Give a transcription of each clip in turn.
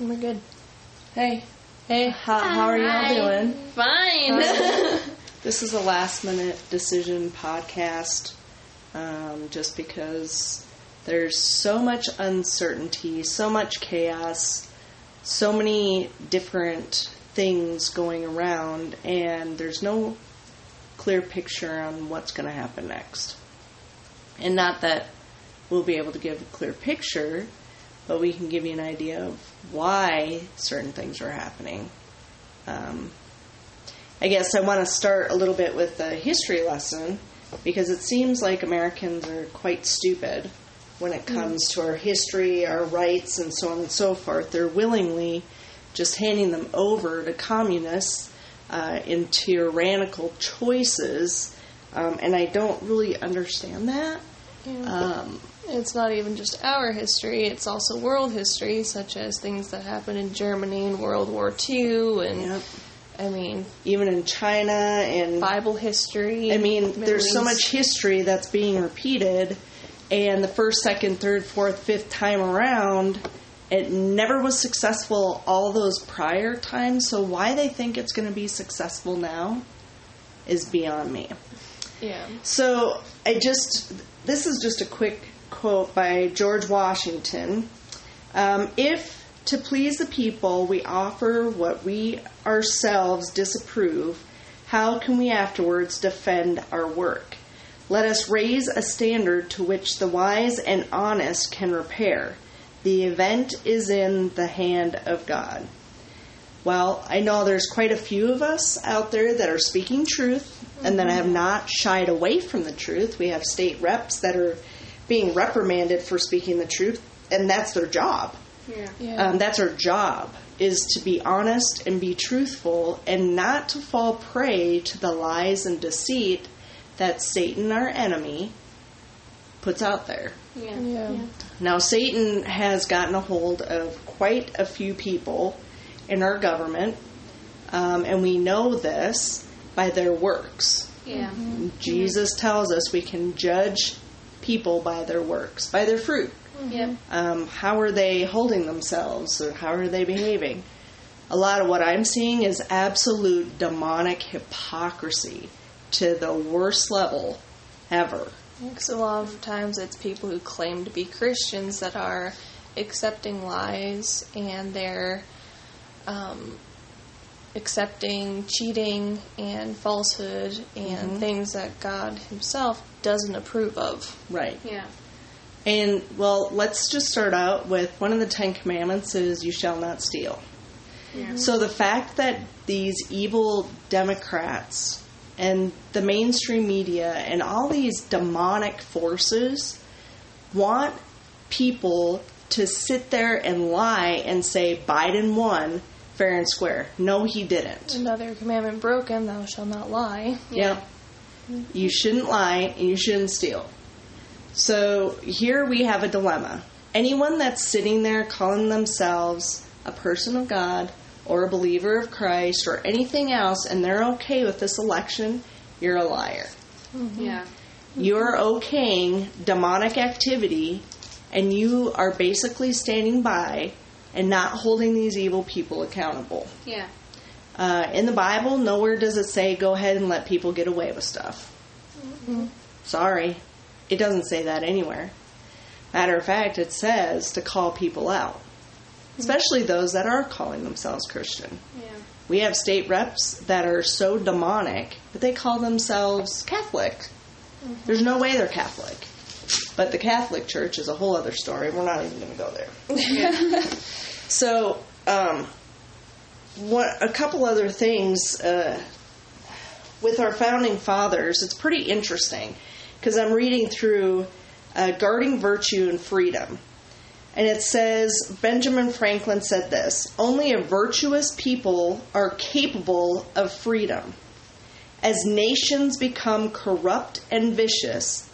We're good. Hey, Hey. how, how are y'all doing? Fine. This is a last minute decision podcast um, just because there's so much uncertainty, so much chaos, so many different things going around, and there's no clear picture on what's going to happen next. And not that we'll be able to give a clear picture, but we can give you an idea of why certain things are happening. Um, I guess I want to start a little bit with a history lesson because it seems like Americans are quite stupid when it comes to our history, our rights, and so on and so forth. They're willingly just handing them over to communists uh, in tyrannical choices, um, and I don't really understand that. Um, it's not even just our history, it's also world history, such as things that happened in Germany in World War II, and Yep. I mean, even in China and Bible history. I mean, there's so much history that's being repeated, and the first, second, third, fourth, fifth time around, it never was successful all those prior times. So why they think it's going to be successful now is beyond me. Yeah. So I just this is just a quick quote by George Washington. Um, if to please the people we offer what we ourselves disapprove, how can we afterwards defend our work? Let us raise a standard to which the wise and honest can repair. The event is in the hand of God. Well, I know there's quite a few of us out there that are speaking truth and that have not shied away from the truth. We have state reps that are being reprimanded for speaking the truth, and that's their job. Yeah. Um, that's our job is to be honest and be truthful and not to fall prey to the lies and deceit that Satan, our enemy, puts out there. Yeah. yeah. Now, Satan has gotten a hold of quite a few people in our government, um, and we know this by their works. Yeah. Jesus tells us we can judge people by their works, by their fruit. Yep. Um, how are they holding themselves, or how are they behaving? A lot of what I'm seeing is absolute demonic hypocrisy to the worst level ever. Because a lot of times it's people who claim to be Christians that are accepting lies and they're um, accepting cheating and falsehood and things that God Himself doesn't approve of. Right. Yeah. And well, let's just start out with one of the Ten Commandments is you shall not steal. Yeah. So the fact that these evil Democrats and the mainstream media and all these demonic forces want people to sit there and lie and say Biden won fair and square. No, he didn't. Another commandment broken, thou shalt not lie. Yep. You shouldn't lie and you shouldn't steal. So here we have a dilemma. Anyone that's sitting there calling themselves a person of God or a believer of Christ or anything else and they're okay with this election, you're a liar. Yeah. You're okaying demonic activity and you are basically standing by and not holding these evil people accountable. Yeah. Uh, in the Bible, nowhere does it say go ahead and let people get away with stuff. Sorry, it doesn't say that anywhere. Matter of fact, it says to call people out, especially those that are calling themselves Christian. Yeah. We have state reps that are so demonic that they call themselves Catholic. There's no way they're Catholic. But the Catholic Church is a whole other story. We're not even going to go there. so, um, what a couple other things uh, with our founding fathers. It's pretty interesting because I'm reading through uh, "Guarding Virtue and Freedom," and it says Benjamin Franklin said this: "Only a virtuous people are capable of freedom. As nations become corrupt and vicious."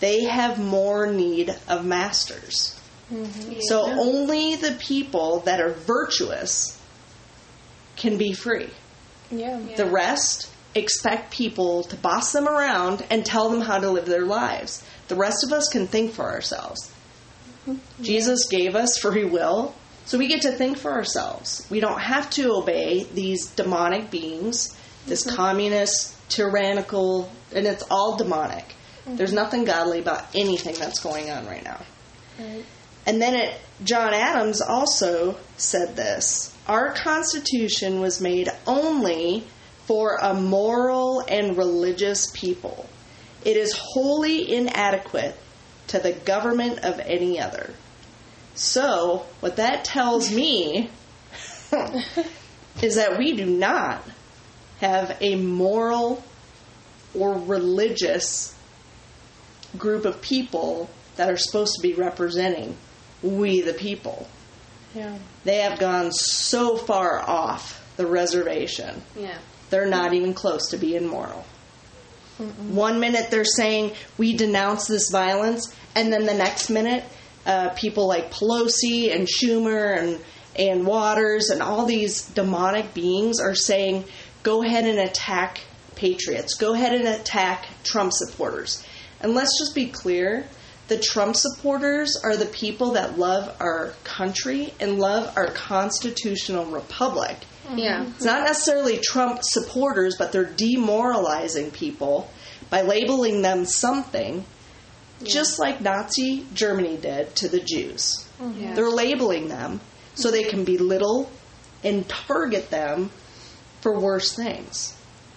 They have more need of masters. Mm-hmm. So only the people that are virtuous can be free. Yeah. Yeah. The rest expect people to boss them around and tell them how to live their lives. The rest of us can think for ourselves. Jesus gave us free will, so we get to think for ourselves. We don't have to obey these demonic beings, this mm-hmm. communist, tyrannical, and it's all demonic. Mm-hmm. There's nothing godly about anything that's going on right now. Right. And then it, John Adams also said this Our Constitution was made only for a moral and religious people. It is wholly inadequate to the government of any other. So, what that tells me is that we do not have a moral or religious group of people that are supposed to be representing we the people. Yeah. They have gone so far off the reservation. Yeah. They're not even close to being moral. One minute they're saying we denounce this violence, and then the next minute, uh, people like Pelosi and Schumer and and Waters and all these demonic beings are saying, "Go ahead and attack patriots. Go ahead and attack Trump supporters." And let's just be clear: the Trump supporters are the people that love our country and love our constitutional republic. Yeah. It's not necessarily Trump supporters, but they're demoralizing people by labeling them something, just like Nazi Germany did to the Jews. Yeah. They're labeling them so they can belittle and target them for worse things.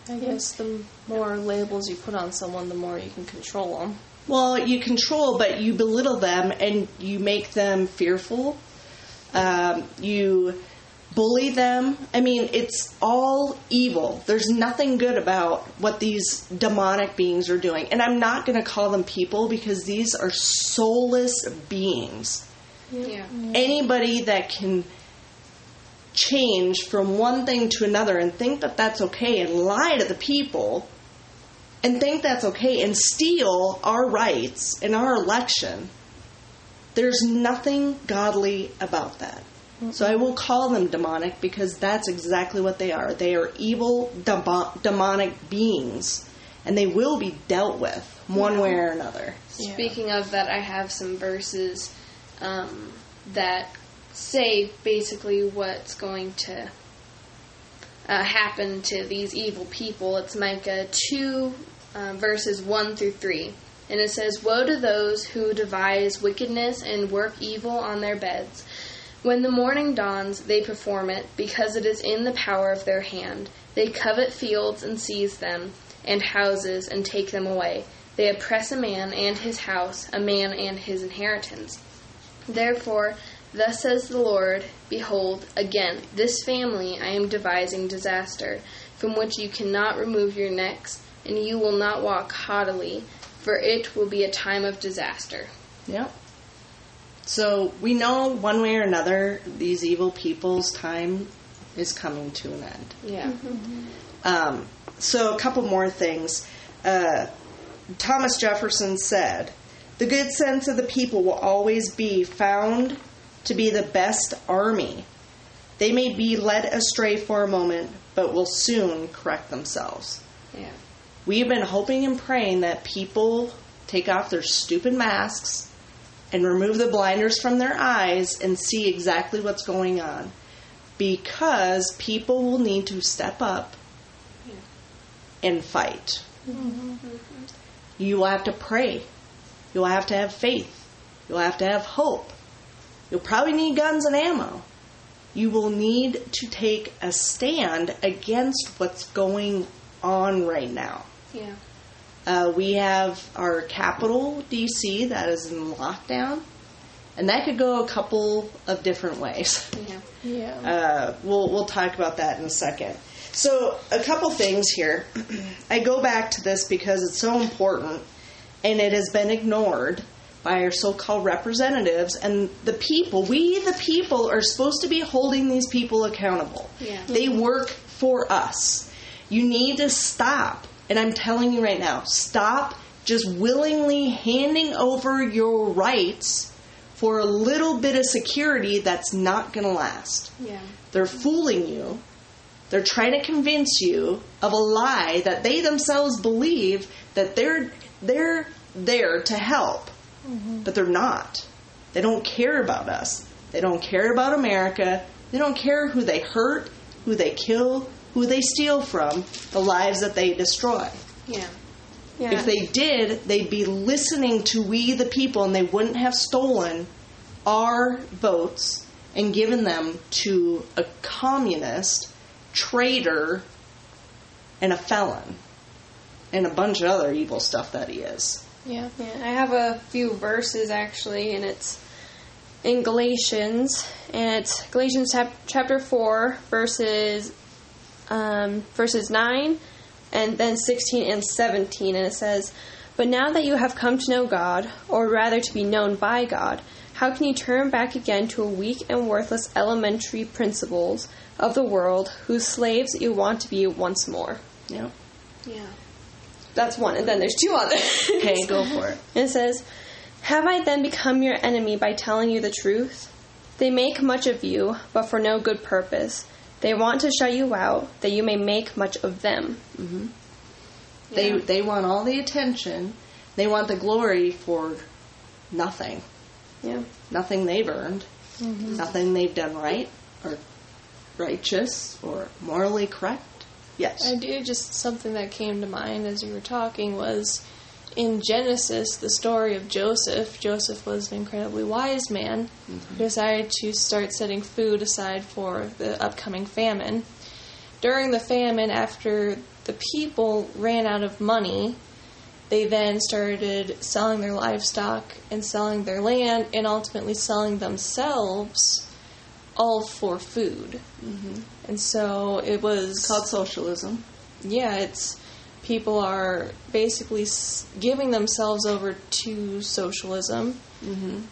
I guess the more labels you put on someone, the more you can control them. Well, you control, but you belittle them and you make them fearful. Um, you bully them. I mean, it's all evil. There's nothing good about what these demonic beings are doing. And I'm not going to call them people because these are soulless beings. Yeah. Anybody that can change from one thing to another and think that that's okay and lie to the people and think that's okay and steal our rights in our election, there's nothing godly about that. So I will call them demonic because that's exactly what they are. They are evil, demo- demonic beings, and they will be dealt with one way or another. Yeah. Speaking of that, I have some verses um, that say basically what's going to uh, happen to these evil people. It's Micah 2, uh, verses 1 through 3. And it says, Woe to those who devise wickedness and work evil on their beds. When the morning dawns, they perform it, because it is in the power of their hand. They covet fields and seize them, and houses and take them away. They oppress a man and his house, a man and his inheritance. Therefore, thus says the Lord Behold, again, this family I am devising disaster, from which you cannot remove your necks, and you will not walk haughtily, for it will be a time of disaster. Yep. So we know one way or another these evil people's time is coming to an end. Yeah. Um, so a couple more things. Uh, Thomas Jefferson said, "The good sense of the people will always be found to be the best army. They may be led astray for a moment, but will soon correct themselves." Yeah. We've been hoping and praying that people take off their stupid masks and remove the blinders from their eyes and see exactly what's going on. Because people will need to step up and fight. You will have to pray. You'll have to have faith. You'll have to have hope. You'll probably need guns and ammo. You will need to take a stand against what's going on right now. Yeah. Uh, we have our capital, DC, that is in lockdown, and that could go a couple of different ways. Yeah. Yeah. Uh, we'll we'll talk about that in a second. So, a couple things here. I go back to this because it's so important, and it has been ignored by our so-called representatives and the people. We, the people, are supposed to be holding these people accountable. Yeah. They work for us. You need to stop, and I'm telling you right now, stop just willingly handing over your rights for a little bit of security that's not going to last. Yeah. They're fooling you. They're trying to convince you of a lie that they themselves believe that they're they're there to help, mm-hmm. but they're not. They don't care about us. They don't care about America. They don't care who they hurt, who they kill, who they steal from, the lives that they destroy. Yeah. Yeah. If they did, they'd be listening to we the people and they wouldn't have stolen our votes and given them to a communist, traitor, and a felon. And a bunch of other evil stuff that he is. yeah. Yeah, I have a few verses actually, and it's in Galatians, and it's Galatians chap- chapter four, verses um, verses nine, and then sixteen and seventeen, and it says, "But now that you have come to know God, or rather to be known by God, how can you turn back again to a weak and worthless elementary principles of the world, whose slaves you want to be once more?" Yeah. Yeah. That's one, and then there's two others. Okay, go for it. And it says, Have I then become your enemy by telling you the truth? They make much of you, but for no good purpose. They want to shut you out, that you may make much of them. Mm-hmm. They Yeah. they want all the attention. They want the glory for nothing. Yeah. Nothing they've earned. Mm-hmm. Nothing they've done right or righteous or morally correct. Yes. I do just something that came to mind as you were talking was in Genesis, the story of Joseph. Joseph was an incredibly wise man who decided to start setting food aside for the upcoming famine. During the famine, after the people ran out of money, they then started selling their livestock and selling their land and ultimately selling themselves all for food. Mm-hmm. And so it was It's called socialism. yeah, it's people are basically s- giving themselves over to socialism,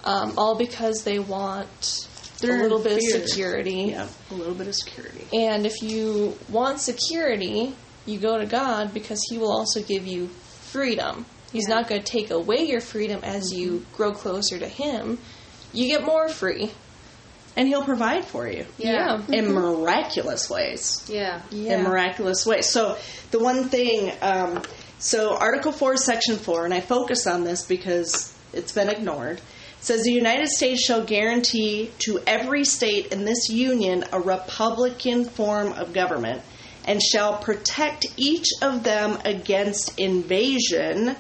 um, all because they want They're a little bit fear. of security. Yeah, a little bit of security. And if you want security, you go to God because He will also give you freedom. He's not going to take away your freedom as you grow closer to Him. You get more free. And he'll provide for you Yeah. in miraculous ways. Yeah. Yeah. in miraculous ways. So the one thing, um, so Article Four, Section Four, and I focus on this because it's been ignored. Says the United States shall guarantee to every state in this union a republican form of government, and shall protect each of them against invasion.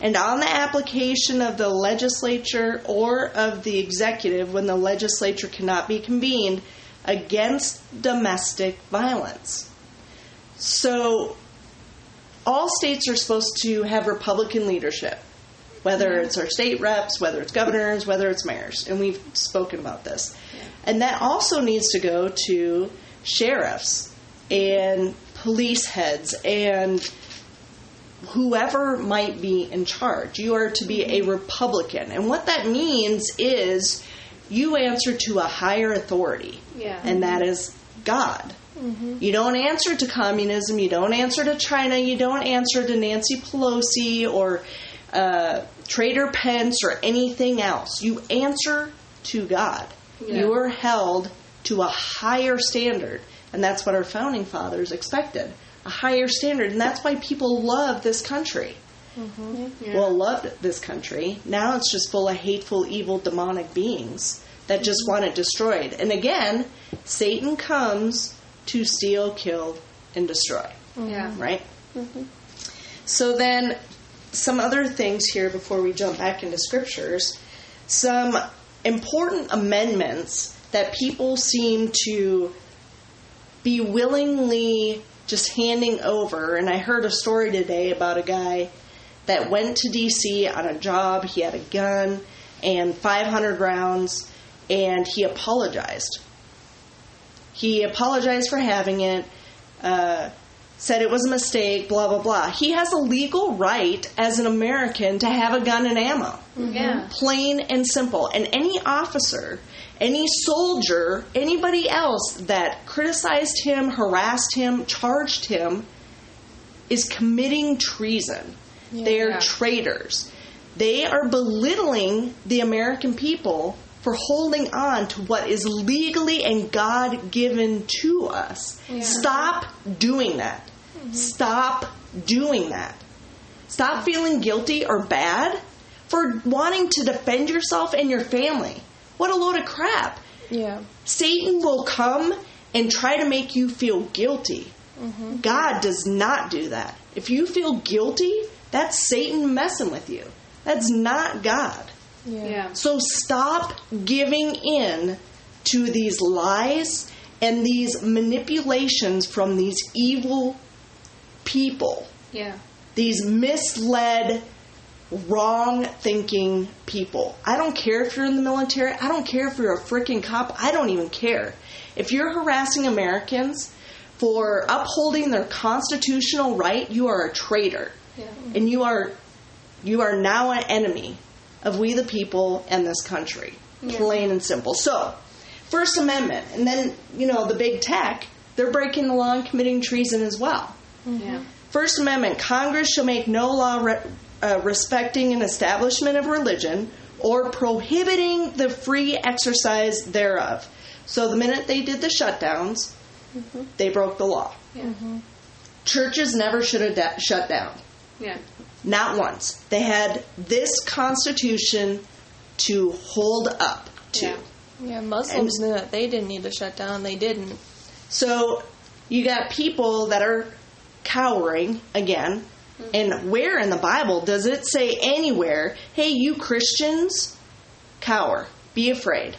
And on the application of the legislature or of the executive when the legislature cannot be convened against domestic violence. So, all states are supposed to have Republican leadership, whether it's our state reps, whether it's governors, whether it's mayors, and we've spoken about this. And that also needs to go to sheriffs and police heads and whoever might be in charge. You are to be a Republican. And what that means is you answer to a higher authority, Yeah. and that is God. You don't answer to communism, you don't answer to China, you don't answer to Nancy Pelosi or uh, Traitor Pence or anything else. You answer to God. Yeah. You are held to a higher standard, and that's what our founding fathers expected a higher standard, and that's why people love this country. Mm-hmm. Yeah. Well, loved this country. Now it's just full of hateful, evil, demonic beings that just mm-hmm. want it destroyed. And again, Satan comes to steal, kill, and destroy mm-hmm. yeah. right? So then, some other things here before we jump back into scriptures. Some important amendments that people seem to be willingly just handing over. And I heard a story today about a guy that went to D.C. on a job. He had a gun and 500 rounds, and he apologized. He apologized for having it, uh, said it was a mistake, blah, blah, blah. He has a legal right as an American to have a gun and ammo. Yeah. Plain and simple. And any officer, any soldier, anybody else that criticized him, harassed him, charged him is committing treason. They're traitors. They are belittling the American people for for holding on to what is legally and God given to us. Stop doing that. Mm-hmm. Stop doing that. Stop feeling guilty or bad for wanting to defend yourself and your family. What a load of crap. Yeah. Satan will come and try to make you feel guilty. Mm-hmm. God does not do that. If you feel guilty, that's Satan messing with you. That's not God. Yeah. Yeah. So stop giving in to these lies and these manipulations from these evil people, Yeah. these misled, wrong thinking people. I don't care if you're in the military, I don't care if you're a freaking cop, I don't even care. If you're harassing Americans for upholding their constitutional right, you are a traitor Yeah. and you are you are now an enemy of we the people and this country plain and simple so first amendment and then you know the big tech they're breaking the law and committing treason as well Yeah. first amendment congress shall make no law re- uh, respecting an establishment of religion or prohibiting the free exercise thereof so the minute they did the shutdowns they broke the law Yeah. churches never should have da- shut down Yeah. not once. They had this constitution to hold up to. Yeah. Yeah, Muslims knew that they didn't need to shut down. They didn't. So you got people that are cowering again. And where in the Bible does it say anywhere, hey, you Christians, cower, be afraid,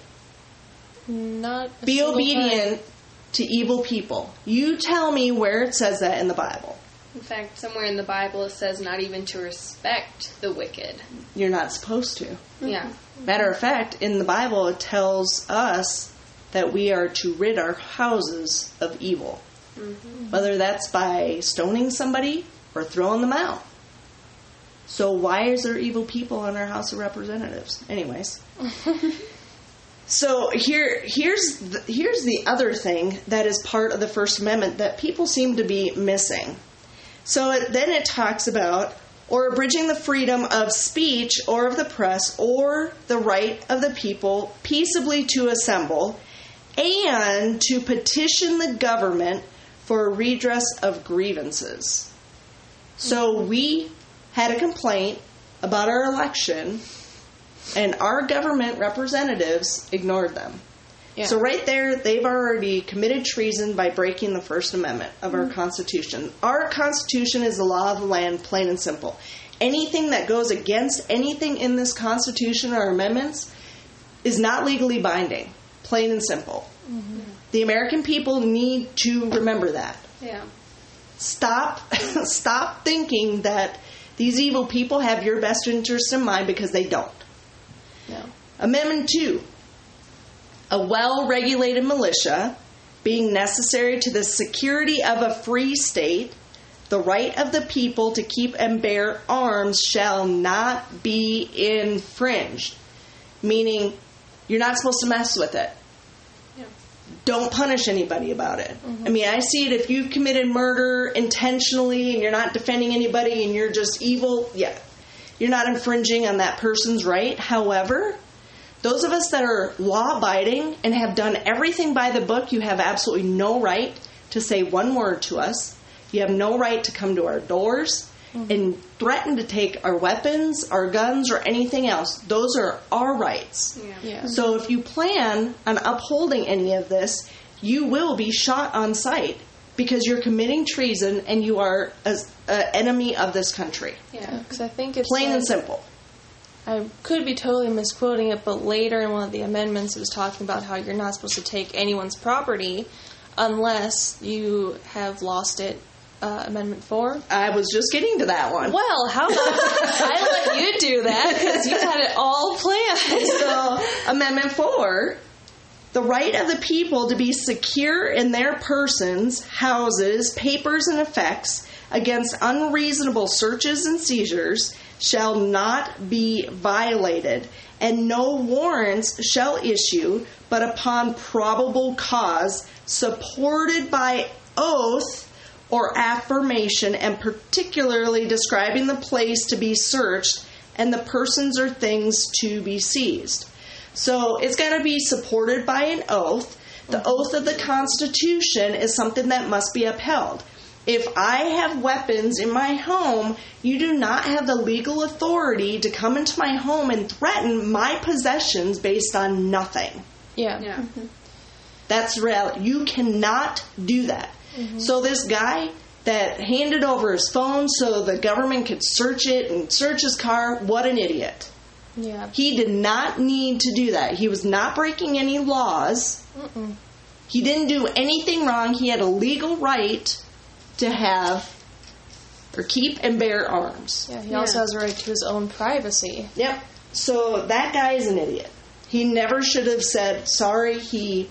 Not be obedient time. to evil people? You tell me where it says that in the Bible. In fact, somewhere in the Bible it says not even to respect the wicked. You're not supposed to. Yeah. Mm-hmm. Matter of fact, in the Bible, it tells us that we are to rid our houses of evil. Mm-hmm. Whether that's by stoning somebody or throwing them out. So, why is there evil people in our House of Representatives? Anyways. so here, here's the, here's the other thing that is part of the First Amendment that people seem to be missing. So it, then it talks about or abridging the freedom of speech or of the press or the right of the people peaceably to assemble and to petition the government for a redress of grievances. So we had a complaint about our election and our government representatives ignored them. Yeah. So right there, they've already committed treason by breaking the First Amendment of our mm-hmm. Constitution. Our Constitution is the law of the land, plain and simple. Anything that goes against anything in this Constitution or amendments is not legally binding, plain and simple. Mm-hmm. The American people need to remember that. Yeah. Stop, stop thinking that these evil people have your best interest in mind because they don't. No. Amendment 2 A well regulated militia, being necessary to the security of a free state, the right of the people to keep and bear arms shall not be infringed. Meaning, you're not supposed to mess with it. Don't punish anybody about it. Mm-hmm. I mean, I see it if you've committed murder intentionally and you're not defending anybody and you're just evil, yeah, you're not infringing on that person's right. However, those of us that are law abiding and have done everything by the book, you have absolutely no right to say one word to us. You have no right to come to our doors Mm-hmm. and threaten to take our weapons, our guns, or anything else. Those are our rights. Yeah. Yeah. So if you plan on upholding any of this, you will be shot on sight because you're committing treason and you are an enemy of this country. Yeah. Because I think it's Plain and simple. I could be totally misquoting it, but later in one of the amendments, it was talking about how you're not supposed to take anyone's property unless you have lost it. Uh, amendment four. I was just getting to that one. Well, how about I let you do that because you had it all planned. so, Amendment 4 the right of the people to be secure in their persons, houses, papers, and effects against unreasonable searches and seizures shall not be violated, and no warrants shall issue but upon probable cause, supported by oath or affirmation, and particularly describing the place to be searched and the persons or things to be seized. So it's got to be supported by an oath. The mm-hmm. oath of the Constitution is something that must be upheld. If I have weapons in my home, you do not have the legal authority to come into my home and threaten my possessions based on nothing. Yeah. Yeah. Mm-hmm. That's reality. You cannot do that. Mm-hmm. So this guy that handed over his phone so the government could search it and search his car, what an idiot. Yeah. He did not need to do that. He was not breaking any laws. Mm-mm. He didn't do anything wrong. He had a legal right to have or keep and bear arms. Yeah. He Yeah. also has a right to his own privacy. Yep. So that guy is an idiot. He never should have said sorry. He.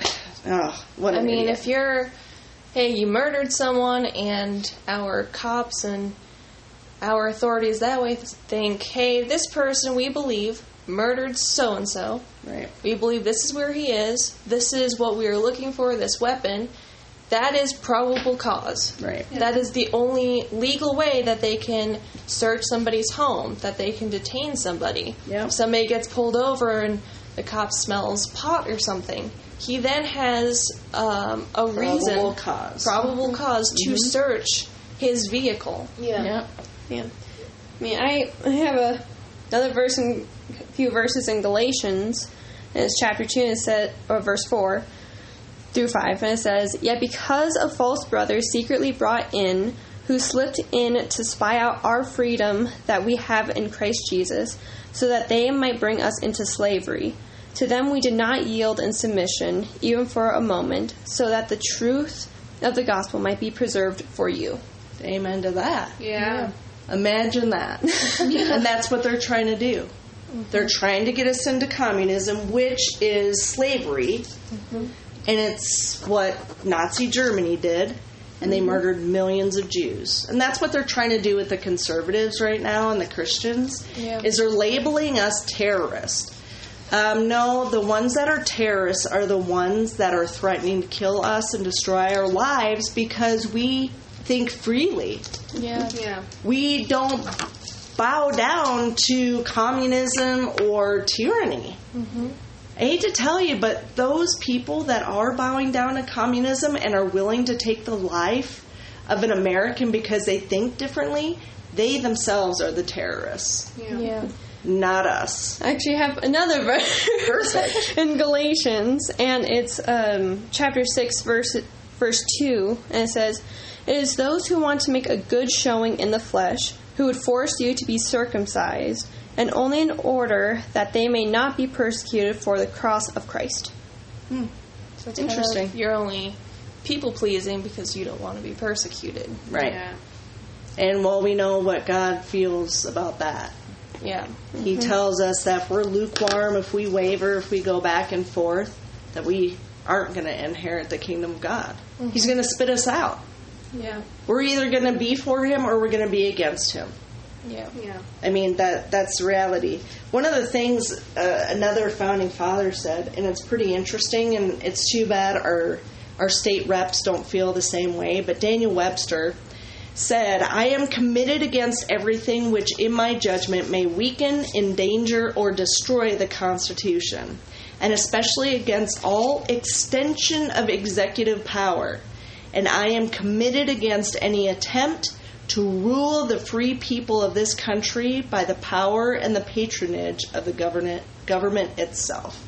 Oh, what I mean, idiot. if you're, hey, you murdered someone, and our cops and our authorities that way think, hey, this person we believe murdered so and so. right. We believe this is where he is. This is what we are looking for. This weapon. That is probable cause. Right. That is the only legal way that they can search somebody's home, that they can detain somebody. Yep. If somebody gets pulled over and the cop smells pot or something, he then has um, a reason, Probable cause. probable cause to search his vehicle. Yeah. Yep. Yeah. I mean, I I have a another verse in a few verses in Galatians, and it's chapter two, and it said, or verse four through five, and it says, "Yet because of false brothers secretly brought in, who slipped in to spy out our freedom that we have in Christ Jesus, so that they might bring us into slavery." To them we did not yield in submission, even for a moment, so that the truth of the gospel might be preserved for you. Amen to that. Yeah. Imagine that. yeah. And that's what they're trying to do. They're trying to get us into communism, which is slavery. Mm-hmm. And it's what Nazi Germany did. And they mm-hmm. murdered millions of Jews. And that's what they're trying to do with the conservatives right now and the Christians. Yeah. Is they're labeling us terrorists. Um, no, the ones that are terrorists are the ones that are threatening to kill us and destroy our lives because we think freely Yeah. Yeah. we don't bow down to communism or tyranny. I hate to tell you, but those people that are bowing down to communism and are willing to take the life of an American because they think differently, they themselves are the terrorists, Yeah. Yeah. Not us. I actually have another verse Perfect. in Galatians, and it's um, chapter six, verse verse two, and it says, "It is those who want to make a good showing in the flesh who would force you to be circumcised, and only in order that they may not be persecuted for the cross of Christ." So it's kind of Interesting. like you're only people pleasing because you don't want to be persecuted. Right. Yeah. And well, we know what God feels about that. Yeah. He tells us that if we're lukewarm, if we waver, if we go back and forth, that we aren't going to inherit the kingdom of God. He's going to spit us out. Yeah. We're either going to be for him or we're going to be against him. Yeah. Yeah. I mean that that's reality. One of the things uh, another founding father said, and it's pretty interesting, and it's too bad our our state reps don't feel the same way. But Daniel Webster said, "I am committed against everything which, in my judgment, may weaken, endanger, or destroy the Constitution, and especially against all extension of executive power." and I am committed against any attempt to rule the free people of this country by the power and the patronage of the government, government itself.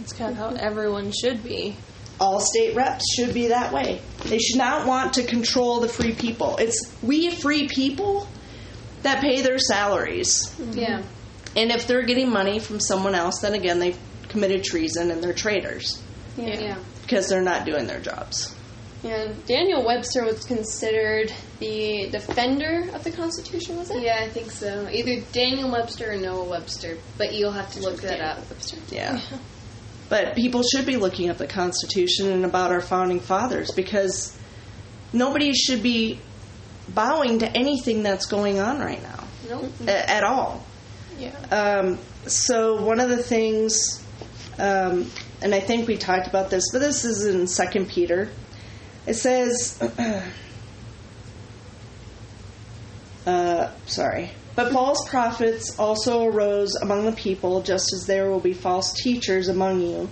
It's kind of how everyone should be. All state reps should be that way. They should not want to control the free people. It's we free people that pay their salaries. Yeah. And if they're getting money from someone else, then again, they've committed treason and they're traitors Yeah. Yeah. because they're not doing their jobs. Yeah, Daniel Webster was considered the defender of the Constitution. Was it? Yeah, I think so. Either Daniel Webster or Noah Webster, but you'll have to look that Daniel up. Webster. Yeah. But people should be looking at the Constitution and about our founding fathers because nobody should be bowing to anything that's going on right now Nope. a- at all. Yeah. Um, so one of the things, um, and I think we talked about this, but this is in Second Peter. It says, uh, sorry, But false prophets also arose among the people, just as there will be false teachers among you,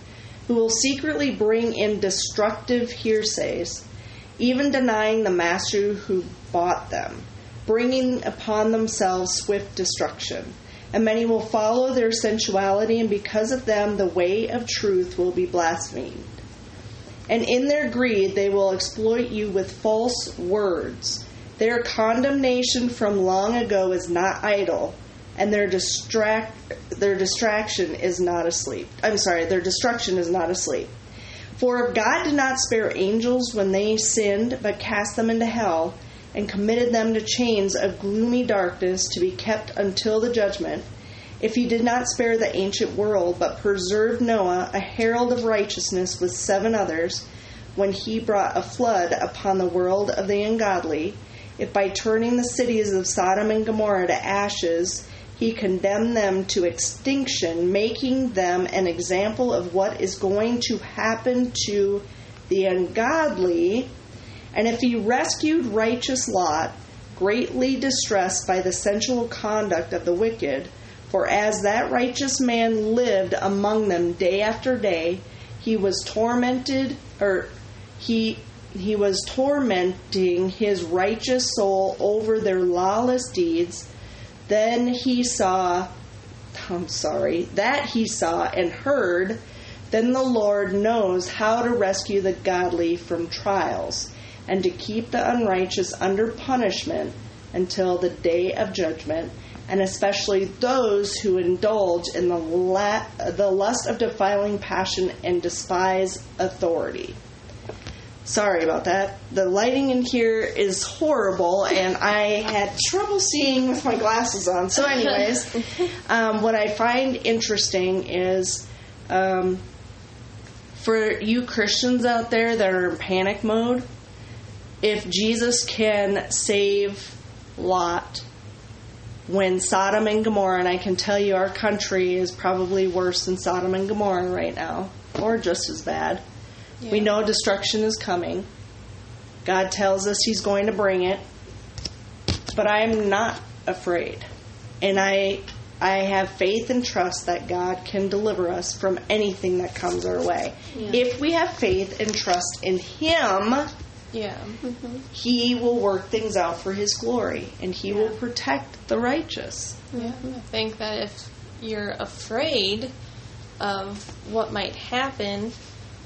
who will secretly bring in destructive hearsays, even denying the master who bought them, bringing upon themselves swift destruction. And many will follow their sensuality, and because of them, the way of truth will be blasphemed. And in their greed, they will exploit you with false words. Their condemnation from long ago is not idle, and their distract their distraction is not asleep. I'm sorry, their destruction is not asleep. For if God did not spare angels when they sinned, but cast them into hell, and committed them to chains of gloomy darkness to be kept until the judgment, if he did not spare the ancient world, but preserved Noah, a herald of righteousness, with seven others, when he brought a flood upon the world of the ungodly, if by turning the cities of Sodom and Gomorrah to ashes, he condemned them to extinction, making them an example of what is going to happen to the ungodly, and if he rescued righteous Lot, greatly distressed by the sensual conduct of the wicked, for as that righteous man lived among them day after day, he was tormented, or he he was tormenting his righteous soul over their lawless deeds. Then he saw, I'm sorry, that he saw and heard. Then the Lord knows how to rescue the godly from trials and to keep the unrighteous under punishment until the day of judgment, and especially those who indulge in the, la- the lust of defiling passion and despise authority. Sorry about that. The lighting in here is horrible, and I had trouble seeing with my glasses on. So, anyways, um, what I find interesting is um, for you Christians out there that are in panic mode, if Jesus can save Lot when Sodom and Gomorrah, and I can tell you our country is probably worse than Sodom and Gomorrah right now, or just as bad. We know destruction is coming. God tells us He's going to bring it. But I am not afraid. And I I have faith and trust that God can deliver us from anything that comes our way. If we have faith and trust in Him, Yeah. Mm-hmm. He will work things out for His glory and He will protect the righteous. Yeah. I think that if you're afraid of what might happen,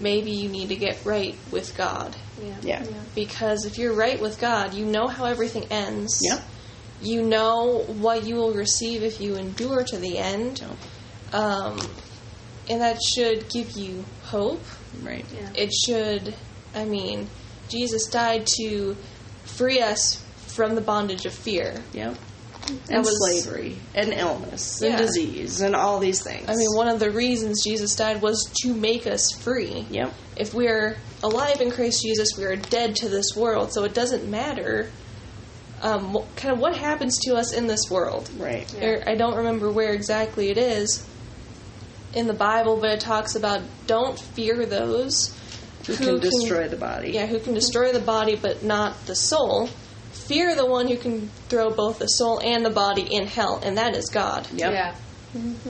maybe you need to get right with God. Yeah. Yeah. Because if you're right with God, you know how everything ends. Yep. You know what you will receive if you endure to the end. Yeah. Um, and that should give you hope. Right. Yeah. It should, I mean, Jesus died to free us from the bondage of fear. Yep. And was- slavery and illness and Yeah. disease and all these things. I mean, one of the reasons Jesus died was to make us free. Yep. If we're alive in Christ Jesus, we are dead to this world. So it doesn't matter um, kind of what happens to us in this world. Right. There- I don't remember where exactly it is in the Bible, but it talks about don't fear those Who can destroy the body. Yeah, who can destroy the body but not the soul. Fear the one who can throw both the soul and the body in hell, and that is God. Yep. Yeah.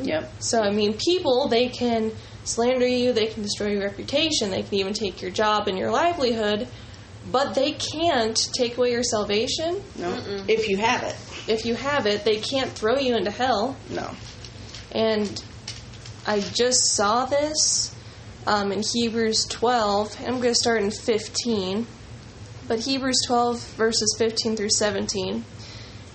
Yep. So, I mean, people, they can slander you, they can destroy your reputation, they can even take your job and your livelihood, but they can't take away your salvation. No. If you have it. If you have it, they can't throw you into hell. No. And I just saw this um, in Hebrews 12. and I'm going to start in 15. But Hebrews 12, verses 15 through 17.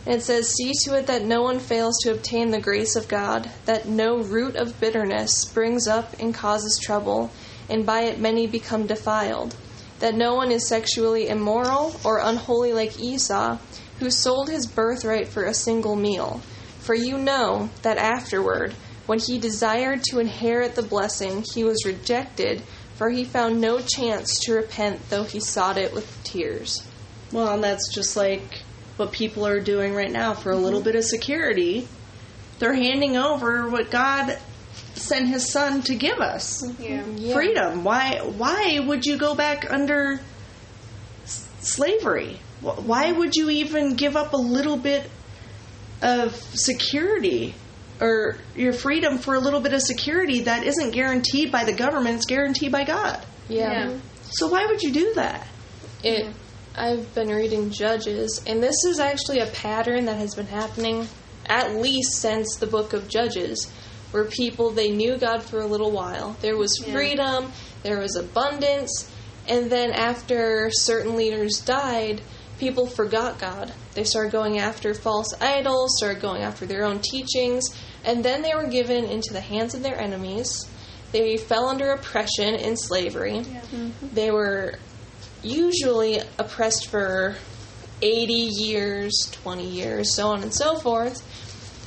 And it says, See to it that no one fails to obtain the grace of God, that no root of bitterness springs up and causes trouble, and by it many become defiled. That no one is sexually immoral or unholy like Esau, who sold his birthright for a single meal. For you know that afterward, when he desired to inherit the blessing, he was rejected, for he found no chance to repent, though he sought it with tears. Well, and that's just like what people are doing right now for a little mm-hmm. bit of security. They're handing over what God sent His Son to give us Yeah. freedom. Why? Why would you go back under s- slavery? Why would you even give up a little bit of security or your freedom for a little bit of security that isn't guaranteed by the government, it's guaranteed by God. Yeah. Yeah. So why would you do that? It. I've been reading Judges, and this is actually a pattern that has been happening at least since the book of Judges, where people they knew God for a little while. There was Yeah. freedom, there was abundance, and then after certain leaders died, people forgot God. They started going after false idols, started going after their own teachings, and then they were given into the hands of their enemies. They fell under oppression and slavery. Mm-hmm. They were usually oppressed for 80 years, 20 years, so on and so forth.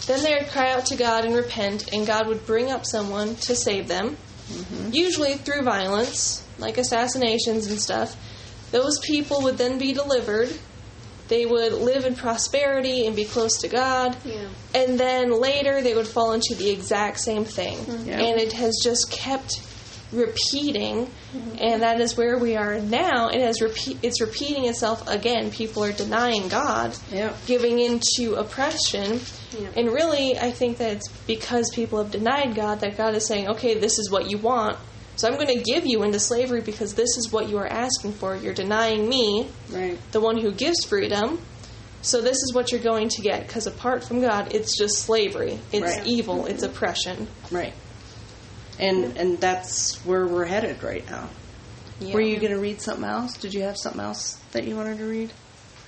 Then they would cry out to God and repent, and God would bring up someone to save them, mm-hmm. usually through violence, like assassinations and stuff. Those people would then be delivered. They would live in prosperity and be close to God. Yeah. And then later they would fall into the exact same thing. Mm-hmm. Yeah. And it has just kept repeating mm-hmm. and that is where we are now. It has repeat it's repeating itself again. People are denying God, Yeah. giving into oppression. Yeah. And really I think that it's because people have denied God that God is saying, "Okay, this is what you want. So I'm going to give you into slavery because this is what you are asking for. You're denying me, Right. the one who gives freedom. So this is what you're going to get because apart from God, it's just slavery. It's Right. evil. It's mm-hmm. oppression. Right. And and that's where we're headed right now. Were you going to read something else? Did you have something else that you wanted to read?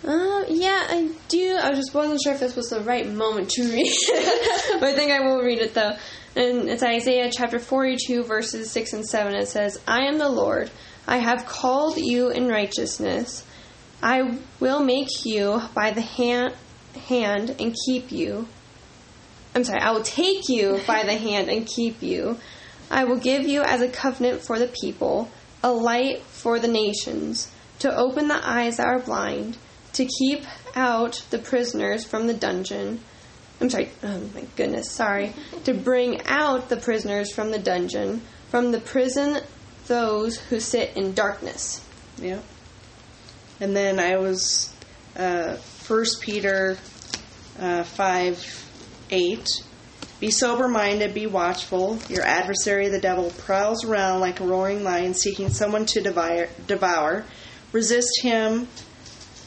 Uh, yeah, I do. I just wasn't sure if this was the right moment to read, but I think I will read it though. And it's Isaiah chapter 42, verses 6 and 7. It says, I am the Lord. I have called you in righteousness. I will make you by the hand, hand and keep you. I'm sorry, I will take you by the hand and keep you. I will give you as a covenant for the people, a light for the nations, to open the eyes that are blind, to keep out the prisoners from the dungeon. I'm sorry, oh my goodness, sorry. To bring out the prisoners from the dungeon, from the prison those who sit in darkness. Yeah. And then I was uh, 1 Peter uh, 5 8. Be sober minded, be watchful. Your adversary, the devil, prowls around like a roaring lion seeking someone to devour. devour. Resist him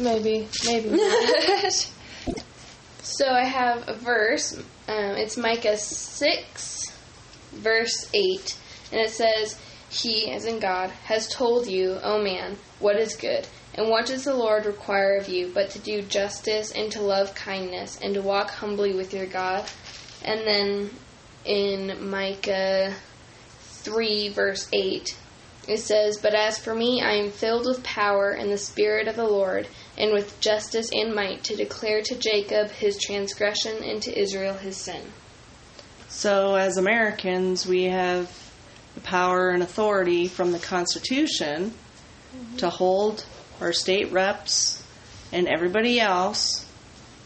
Maybe, maybe. so I have a verse. Um, it's Micah 6, verse 8. And it says, He, as in God, has told you, O man, what is good. And what does the Lord require of you but to do justice and to love kindness and to walk humbly with your God? And then in Micah 3, verse 8, it says, But as for me, I am filled with power and the Spirit of the Lord, and with justice and might, to declare to Jacob his transgression and to Israel his sin. So, as Americans, we have the power and authority from the Constitution to hold our state reps and everybody else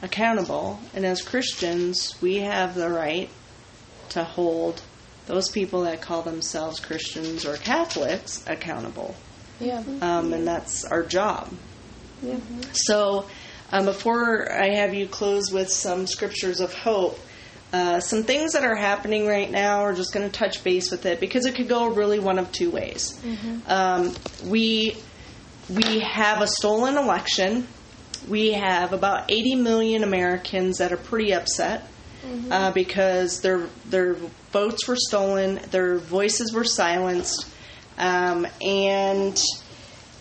accountable. And as Christians, we have the right to hold those people that call themselves Christians or Catholics accountable. yeah. Um, and that's our job. So, um, before I have you close with some scriptures of hope, uh, some things that are happening right now, we're just going to touch base with it because it could go really one of two ways. Um, we we have a stolen election. We have about 80 million Americans that are pretty upset uh, because their their votes were stolen, their voices were silenced, um, and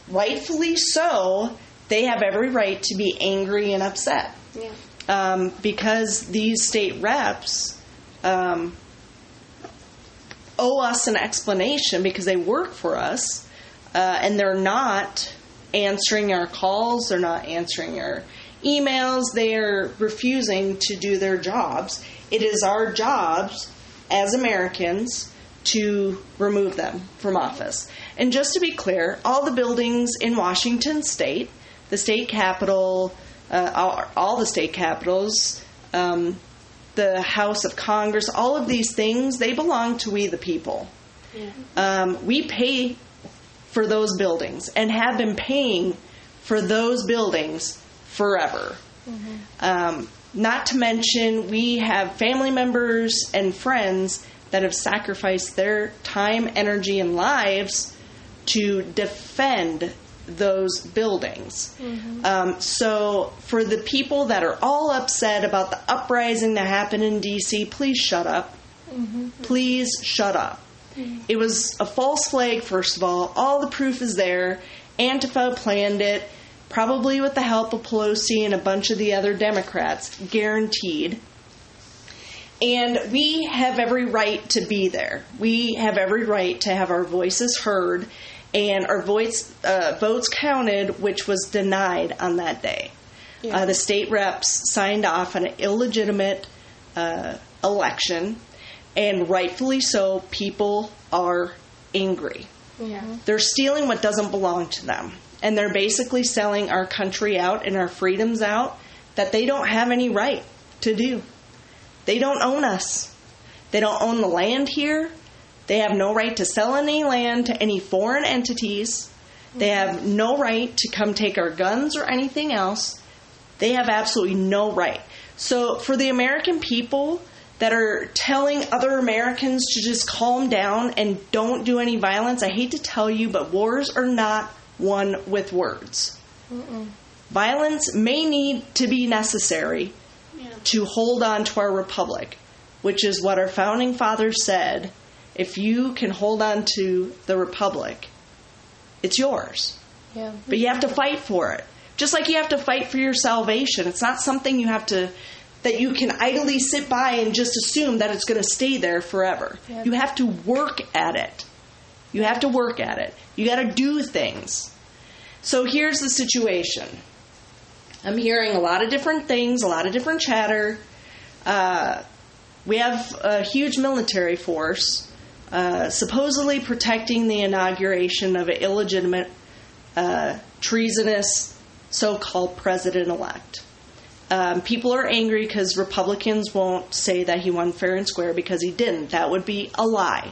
rightfully so. They have every right to be angry and upset Yeah. um, because these state reps um, owe us an explanation because they work for us uh, and they're not answering our calls they're not answering our emails. They are refusing to do their jobs. It is our jobs as Americans to remove them from office. And just to be clear, all the buildings in Washington state, the state capitol, uh, all, all the state capitals, um, the House of Congress, all of these things, they belong to we the people. Um, we pay for those buildings and have been paying for those buildings forever. Um, not to mention, we have family members and friends that have sacrificed their time, energy, and lives to defend those buildings. Mm-hmm. Um, so, for the people that are all upset about the uprising that happened in DC, please shut up. Mm-hmm. Please shut up. Mm-hmm. It was a false flag, first of all. All the proof is there. Antifa planned it, probably with the help of Pelosi and a bunch of the other Democrats, guaranteed. And we have every right to be there. We have every right to have our voices heard and our voice, uh, votes counted, which was denied on that day. Uh, the state reps signed off on an illegitimate uh, election, and rightfully so, people are angry. Yeah. They're stealing what doesn't belong to them. And they're basically selling our country out and our freedoms out that they don't have any right to do. They don't own us. They don't own the land here. They have no right to sell any land to any foreign entities. They mm-hmm. have no right to come take our guns or anything else. They have absolutely no right. So, for the American people that are telling other Americans to just calm down and don't do any violence, I hate to tell you, but wars are not won with words. Violence may need to be necessary to hold on to our republic, which is what our founding fathers said. If you can hold on to the republic, it's yours. Yeah. But you have to fight for it. Just like you have to fight for your salvation. It's not something you have to that you can idly sit by and just assume that it's going to stay there forever. Yeah. You have to work at it. You have to work at it. You got to do things. So here's the situation. I'm hearing a lot of different things, a lot of different chatter. Uh, we have a huge military force uh, supposedly protecting the inauguration of an illegitimate, uh, treasonous so called president elect. Um, people are angry because Republicans won't say that he won fair and square because he didn't. That would be a lie.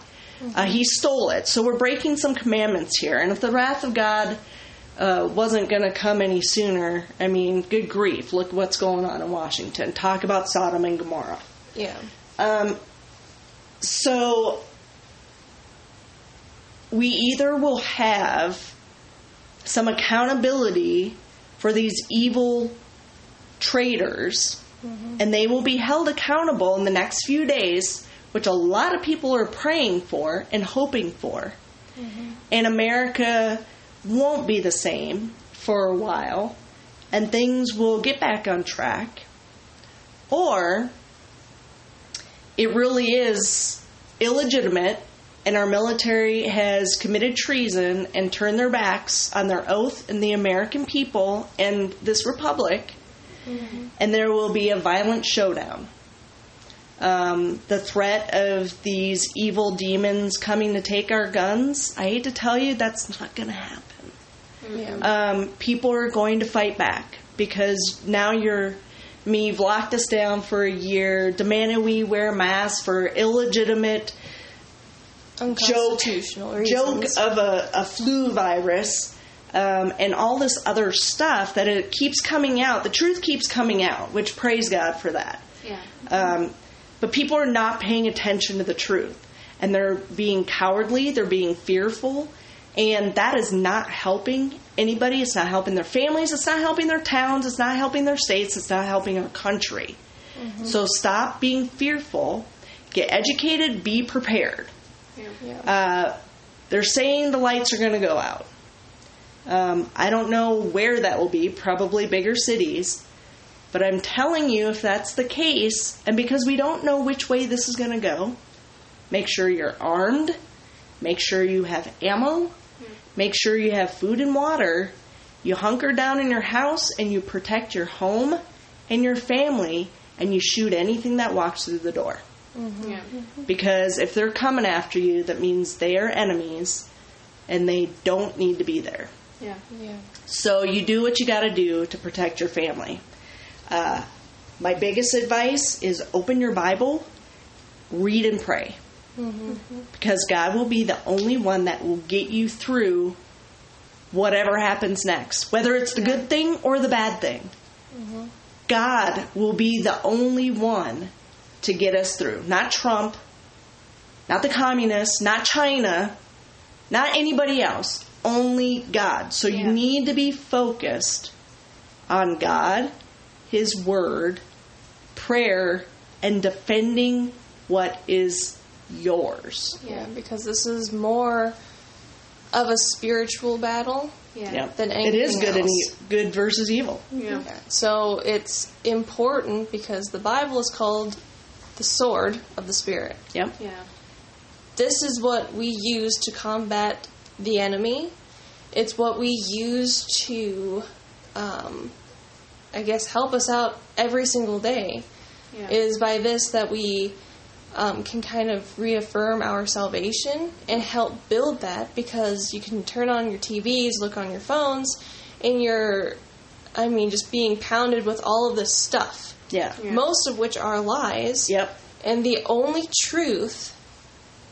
Uh, he stole it. So we're breaking some commandments here. And if the wrath of God uh, wasn't going to come any sooner, I mean, good grief, look what's going on in Washington. Talk about Sodom and Gomorrah. Yeah. Um, so we either will have some accountability for these evil traitors, mm-hmm. and they will be held accountable in the next few days, which a lot of people are praying for and hoping for. Mm-hmm. And America won't be the same for a while, and things will get back on track. Or it really is illegitimate and our military has committed treason and turned their backs on their oath and the American people and this republic, and there will be a violent showdown. Um, the threat of these evil demons coming to take our guns, I hate to tell you, that's not going to happen um, people are going to fight back because now you're me locked us down for a year, demanded we wear masks for illegitimate joke Unconstitutional joke of a, a flu virus um, and all this other stuff that it keeps coming out. The truth keeps coming out, which praise God for that. Yeah. Um, but people are not paying attention to the truth. And they're being cowardly, they're being fearful, and that is not helping anybody. It's not helping their families, it's not helping their towns, it's not helping their states, it's not helping our country. So stop being fearful, get educated, be prepared. Uh, they're saying the lights are going to go out. Um, I don't know where that will be, probably bigger cities. But I'm telling you, if that's the case, and because we don't know which way this is going to go, make sure you're armed, make sure you have ammo, make sure you have food and water, You hunker down in your house and you protect your home and your family and you shoot anything that walks through the door. Yeah. Because if they're coming after you, that means they are enemies and they don't need to be there. Yeah. Yeah. So you do what you got to do to protect your family. Uh, my biggest advice is open your Bible, read and pray. Mm-hmm. Because God will be the only one that will get you through whatever happens next, whether it's the good thing or the bad thing. Mm-hmm. God will be the only one to get us through. Not Trump, not the communists, not China, not anybody else. Only God. So Yeah. you need to be focused on God, His Word, prayer, and defending what is yours. Yeah, because this is more of a spiritual battle. Yeah. Yep. Than it is anything good and else. e- good versus evil. Yeah. So it's important because the Bible is called the sword of the Spirit. Yep. Yeah. This is what we use to combat the enemy. It's what we use to, um, I guess, help us out every single day. Yeah. It is by this that we um, can kind of reaffirm our salvation and help build that because you can turn on your TVs, look on your phones, and you're, I mean, just being pounded with all of this stuff, Yeah. Yeah. most of which are lies. Yep. And the only truth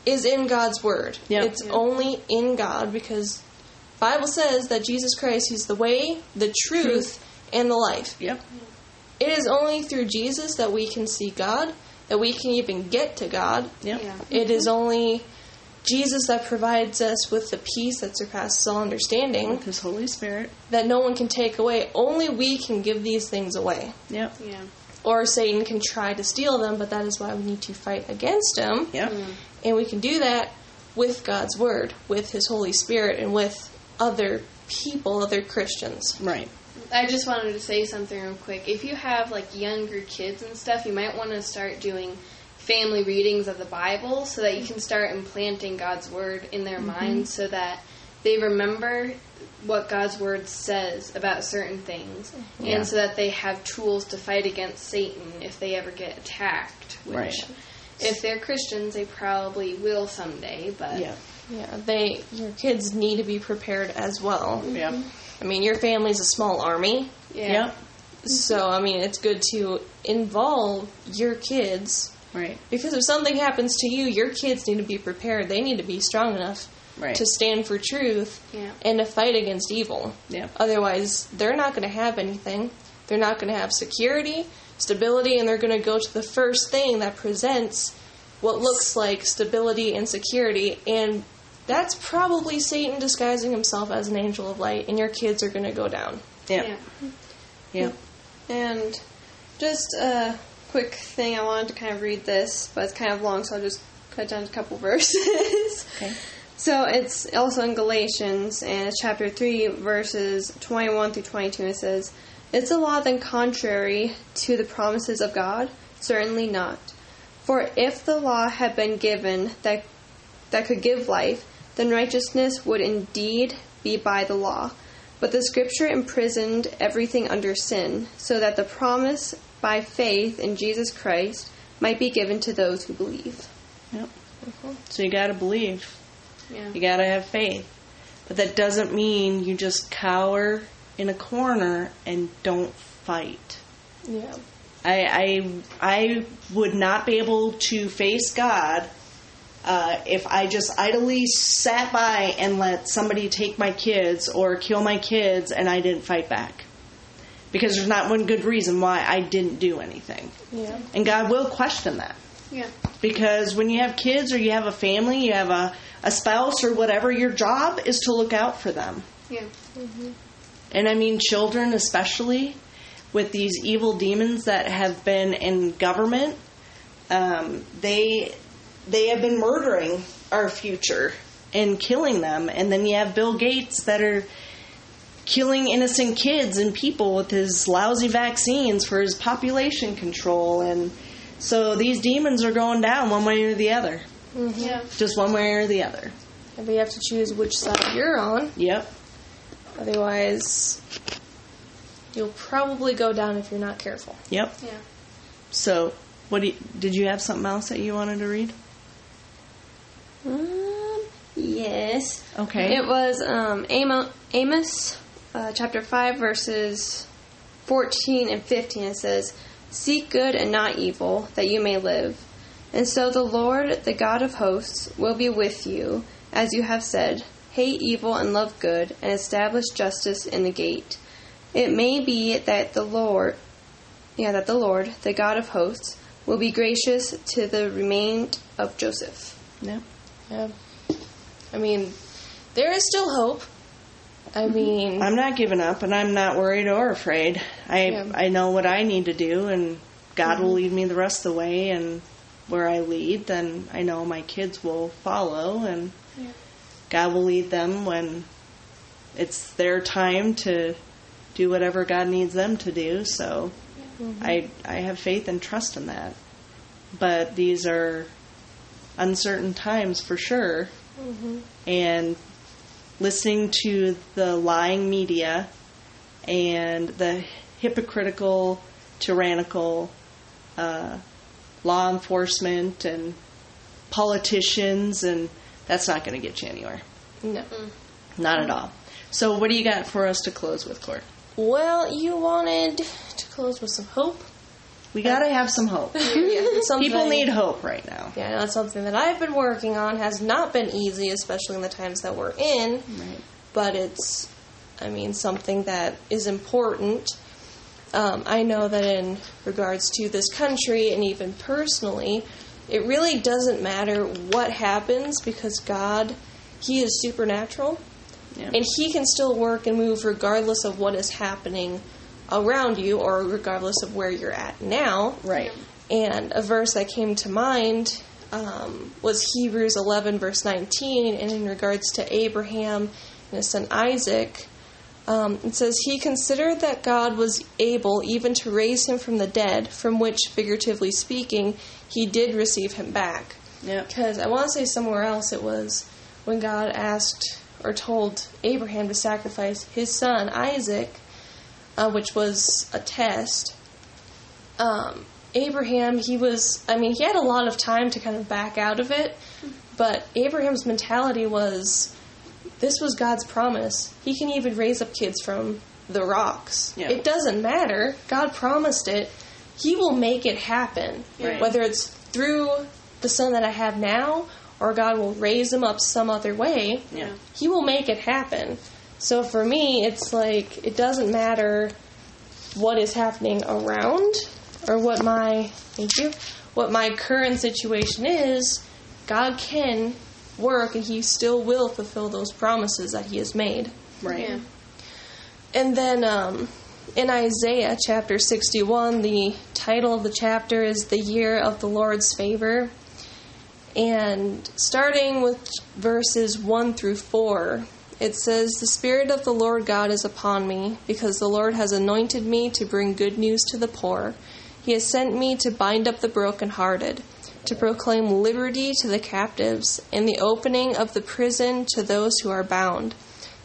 is in God's word. Yep. It's Yeah. only in God because Bible says that Jesus Christ he's the way, the truth, and the life. Yep. It is only through Jesus that we can see God, that we can even get to God. Yep. Yeah. It is mm-hmm. only Jesus that provides us with the peace that surpasses all understanding With His Holy Spirit. that no one can take away. Only we can give these things away. Yep. Yeah. Or Satan can try to steal them, but that is why we need to fight against him. Yep. Mm. And we can do that with God's Word, with His Holy Spirit, and with other people, other Christians. Right. I just wanted to say something real quick. If you have like younger kids and stuff, you might want to start doing family readings of the Bible so that you can start implanting God's word in their mm-hmm. minds so that they remember what God's word says about certain things Yeah. and so that they have tools to fight against Satan if they ever get attacked, which Right. if they're Christians, they probably will someday, but Yeah. Yeah, they your kids need to be prepared as well. Yep. I mean, your family's a small army, yeah. Yep. so I mean, it's good to involve your kids Right. because if something happens to you, your kids need to be prepared. They need to be strong enough Right. to stand for truth Yeah. and to fight against evil. Yep. Otherwise, they're not going to have anything. They're not going to have security, stability, and they're going to go to the first thing that presents what looks like stability and security. And that's probably Satan disguising himself as an angel of light, and your kids are going to go down. Yep. Yeah. Yep. And just a quick thing, I wanted to kind of read this, but it's kind of long, so I'll just cut down a couple verses. Okay. So it's also in Galatians, and it's chapter 3, verses 21 through 22, it says, Is the law then contrary to the promises of God? Certainly not. For if the law had been given that, that could give life, then righteousness would indeed be by the law. But the scripture imprisoned everything under sin, so that the promise by faith in Jesus Christ might be given to those who believe. Yep. So you got to believe. Yeah. You got to have faith. But that doesn't mean you just cower in a corner and don't fight. Yeah. I I, I would not be able to face God uh, if I just idly sat by and let somebody take my kids or kill my kids and I didn't fight back. Because there's not one good reason why I didn't do anything. Yeah. And God will question that. Yeah. Because when you have kids or you have a family, you have a, a spouse or whatever, your job is to look out for them. Yeah. And I mean, children, especially with these evil demons that have been in government, um, they they have been murdering our future and killing them. And then you have Bill Gates that are killing innocent kids and people with his lousy vaccines for his population control. And so these demons are going down one way or the other, Yeah. just one way or the other. And we have to choose which side you're on. Yep. Otherwise, you'll probably go down if you're not careful. Yep. Yeah. So, what do you, did you have something else that you wanted to read? Um, yes. Okay. It was um, Amo- Amos uh, chapter 5, verses 14 and 15. It says, Seek good and not evil, that you may live. And so the Lord, the God of hosts, will be with you, as you have said. Hate evil and love good, and establish justice in the gate. It may be that the Lord, yeah, that the Lord, the God of hosts, will be gracious to the remained of Joseph. Yep. Yeah. I mean, there is still hope. I mm-hmm. mean, I'm not giving up, and I'm not worried or afraid. I Yeah. I know what I need to do, and God will mm-hmm. lead me the rest of the way. And where I lead, then I know my kids will follow, and God will lead them when it's their time to do whatever God needs them to do. So mm-hmm. I I have faith and trust in that. But these are uncertain times for sure, and listening to the lying media and the hypocritical, tyrannical uh, law enforcement and politicians, and that's not going to get you anywhere. no. Not at all. So, what do you got for us to close with, Court? Well, you wanted to close with some hope. We got to have some hope. yeah, People need hope right now. Yeah, that's something that I've been working on. Has not been easy, especially in the times that we're in. Right. But it's, I mean, something that is important. Um, I know that in regards to this country and even personally, it really doesn't matter what happens because God, He is supernatural. Yeah. And he can still work and move regardless of what is happening around you or regardless of where you're at now. Right. And a verse that came to mind um, was Hebrews 11, verse 19, and in regards to Abraham and his son Isaac, um, it says, He considered that God was able even to raise him from the dead, from which, figuratively speaking, he did receive him back. Yep. Because I want to say somewhere else it was when God asked or told Abraham to sacrifice his son Isaac, uh, which was a test. Um, Abraham, he was, I mean, he had a lot of time to kind of back out of it, but Abraham's mentality was this was God's promise. He can even raise up kids from the rocks. Yeah. It doesn't matter. God promised it. He will make it happen. Right. Whether it's through the son that I have now or God will raise him up some other way, Yeah. he will make it happen. So for me, it's like it doesn't matter what is happening around or what my thank you what my current situation is. God can work, and He still will fulfill those promises that He has made. Right. Yeah. And then um, in Isaiah chapter 61, the title of the chapter is The Year of the Lord's Favor. And starting with verses 1 through 4, it says, The Spirit of the Lord God is upon me, because the Lord has anointed me to bring good news to the poor. He has sent me to bind up the brokenhearted, to proclaim liberty to the captives, and the opening of the prison to those who are bound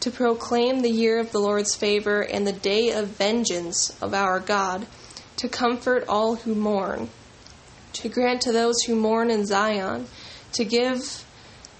to proclaim the year of the Lord's favor and the day of vengeance of our God, to comfort all who mourn, to grant to those who mourn in Zion, to give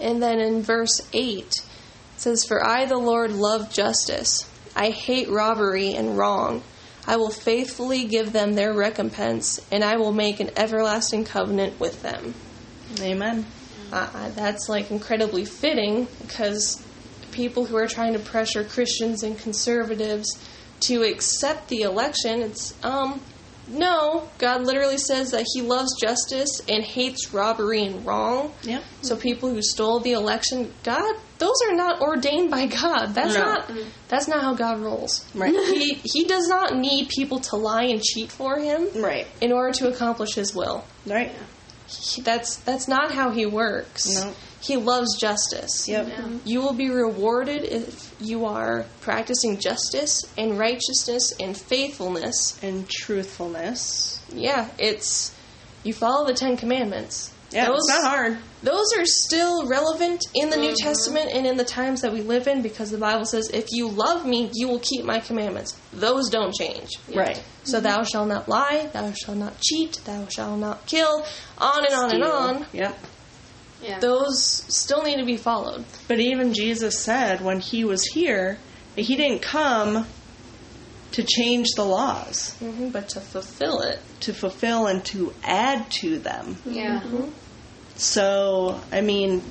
And then in verse 8, it says, For I, the Lord, love justice. I hate robbery and wrong. I will faithfully give them their recompense, and I will make an everlasting covenant with them. Amen. Uh, that's like incredibly fitting because people who are trying to pressure Christians and conservatives to accept the election, it's um, No, God literally says that He loves justice and hates robbery and wrong. Yep. So people who stole the election, God, those are not ordained by God. That's No. not that's not how God rolls. Right. He he does not need people to lie and cheat for him Right. in order to accomplish His will. Right. He- that's that's not how He works. No. He loves justice. Yep. You will be rewarded if you are practicing justice and righteousness and faithfulness And truthfulness. yeah, it's you follow the Ten Commandments. Yeah, those, it's not hard. Those are still relevant in the New mm-hmm. Testament and in the times that we live in because the Bible says, "If you love me, you will keep my commandments." Those don't change. Right. So mm-hmm. thou shalt not lie, thou shalt not cheat, thou shalt not kill, on and on and on. Yep. Yeah. Those still need to be followed. But even Jesus said when he was here he didn't come to change the laws, hmm But to fulfill it, to fulfill and to add to them. yeah. So, I mean,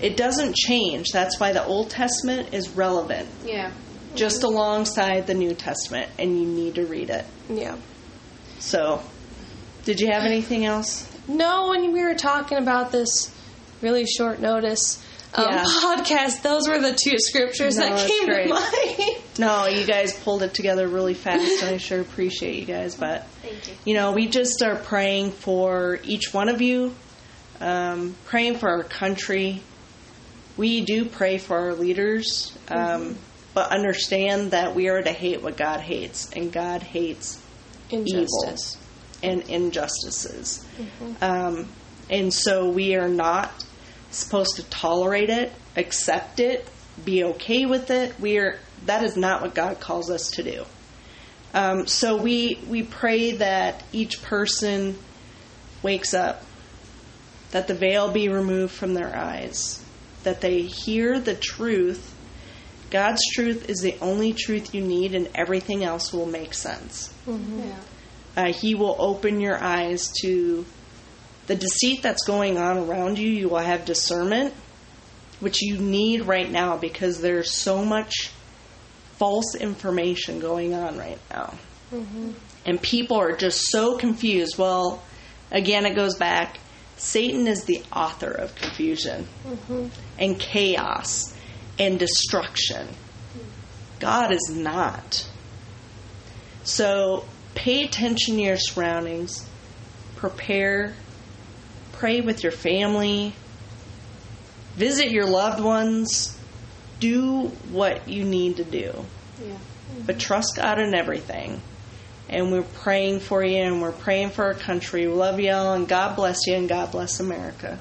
it doesn't change. That's why the Old Testament is relevant, Yeah. just alongside the New Testament, and you need to read it. yeah. So, did you have anything else? No, when we were talking about this really short notice um, Yeah. podcast, those were the two scriptures No, that came great. to mind. No, you guys pulled it together really fast, and I sure appreciate you guys. But Thank you. you know, we just are praying for each one of you, um, praying for our country. We do pray for our leaders, um, but understand that we are to hate what God hates, and God hates Injustice. and injustices. Um, and so we are not supposed to tolerate it, accept it, be okay with it. We are that is not what God calls us to do. Um, so we we pray that each person wakes up, that the veil be removed from their eyes, that they hear the truth. God's truth is the only truth you need, and everything else will make sense. Yeah. Uh, he will open your eyes to the deceit that's going on around you. You will have discernment, which you need right now because there's so much false information going on right now. Mm-hmm. And people are just so confused. Well, again, it goes back. Satan is the author of confusion mm-hmm. and chaos and destruction. God is not. So pay attention to your surroundings, prepare, pray with your family, visit your loved ones, do what you need to do. Yeah. But trust God in everything. And we're praying for you and we're praying for our country. We love you all and God bless you and God bless America.